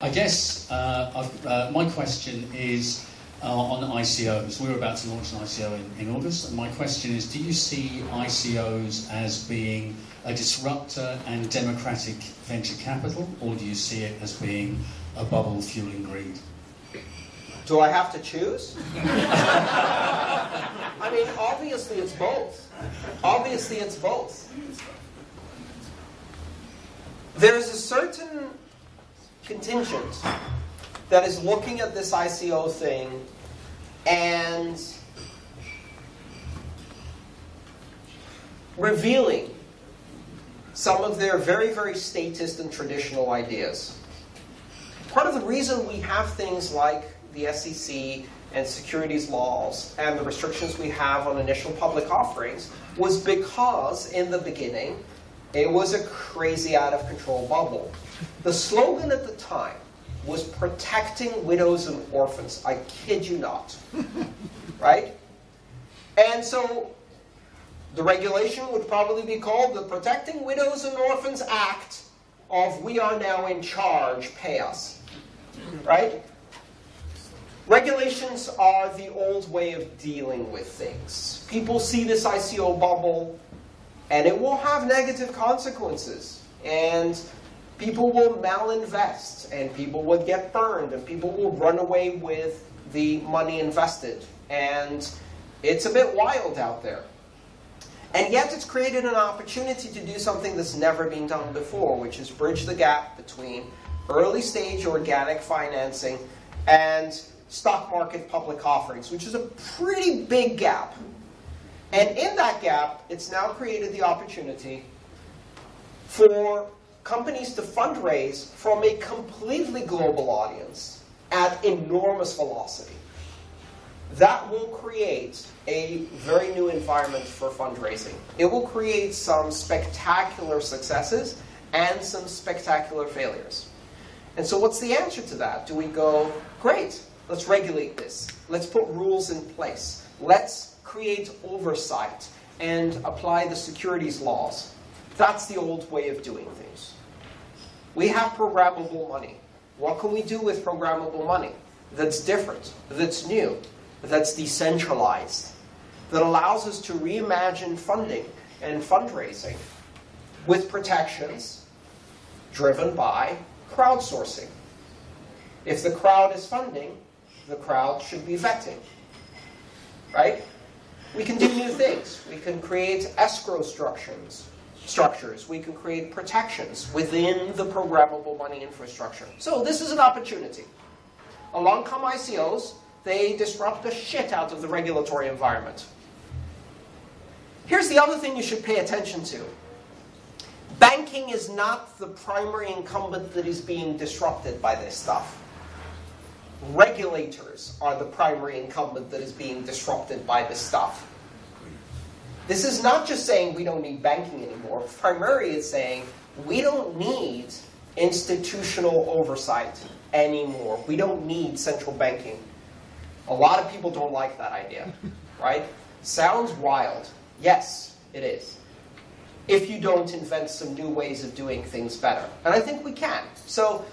I guess uh, uh, my question is uh, on ICOs. We're about to launch an ICO in, in August, and my question is do you see ICOs as being a disruptor and democratic venture capital, or do you see it as being a bubble fueling greed? Do I have to choose? I mean, obviously it's both. Obviously it's both. There's a certain contingent that is looking at this ICO thing and revealing some of their very, very statist and traditional ideas. Part of the reason we have things like the SEC and securities laws and the restrictions we have on initial public offerings was because in the beginning it was a crazy out of control bubble. The slogan at the time was protecting widows and orphans. I kid you not. right? And so the regulation would probably be called the Protecting Widows and Orphans Act of We Are Now in Charge, Pay Us. Right? Regulations are the old way of dealing with things. People see this ICO bubble, and it will have negative consequences. And people will malinvest, and people will get burned, and people will run away with the money invested. And it's a bit wild out there. And yet it's created an opportunity to do something that's never been done before, which is bridge the gap between early stage organic financing and stock market public offerings, which is a pretty big gap. And in that gap, it's now created the opportunity for companies to fundraise from a completely global audience at enormous velocity. That will create a very new environment for fundraising. It will create some spectacular successes and some spectacular failures. And so what's the answer to that? Do we go, great, Let's regulate this. Let's put rules in place. Let's create oversight and apply the securities laws. That's the old way of doing things. We have programmable money. What can we do with programmable money that's different, that's new, that's decentralized, that allows us to reimagine funding and fundraising with protections driven by crowdsourcing? If the crowd is funding, the crowd should be vetting. Right? We can do new things. We can create escrow structures. Structures. We can create protections within the programmable money infrastructure. So this is an opportunity. Along come ICOs, they disrupt the shit out of the regulatory environment. Here's the other thing you should pay attention to. Banking is not the primary incumbent that is being disrupted by this stuff regulators are the primary incumbent that is being disrupted by this stuff. This is not just saying we don't need banking anymore. Primarily, it's saying we don't need institutional oversight anymore. We don't need central banking. A lot of people don't like that idea, right? Sounds wild. Yes, it is. If you don't invent some new ways of doing things better. And I think we can. So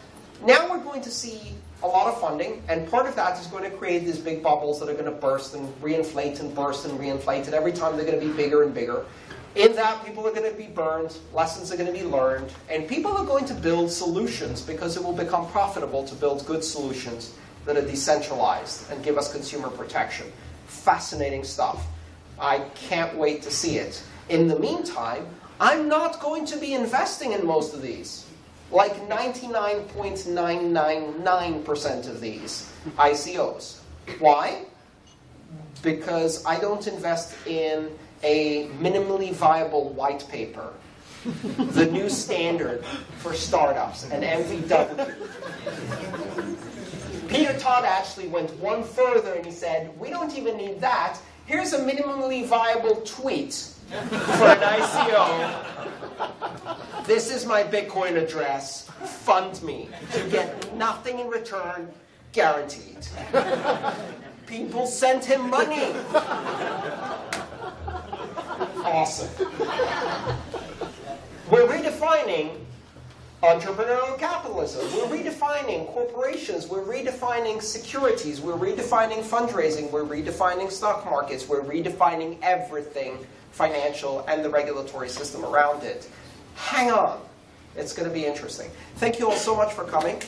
now we're going to see a lot of funding, and part of that is going to create these big bubbles that are going to burst and reinflate and burst and reinflate, and every time they're going to be bigger and bigger. In that, people are going to be burned, lessons are going to be learned, and people are going to build solutions because it will become profitable to build good solutions that are decentralized and give us consumer protection. Fascinating stuff. I can't wait to see it. In the meantime, I'm not going to be investing in most of these like 99.999% of these ICOs. Why? Because I don't invest in a minimally viable white paper, the new standard for startups, an MVW. Peter Todd actually went one further and he said, we don't even need that. Here's a minimally viable tweet for an ICO this is my Bitcoin address. Fund me. You get nothing in return, guaranteed. People sent him money. Awesome. We're redefining entrepreneurial capitalism. We're redefining corporations. We're redefining securities. We're redefining fundraising. We're redefining stock markets. We're redefining everything financial and the regulatory system around it. Hang on. It's going to be interesting. Thank you all so much for coming.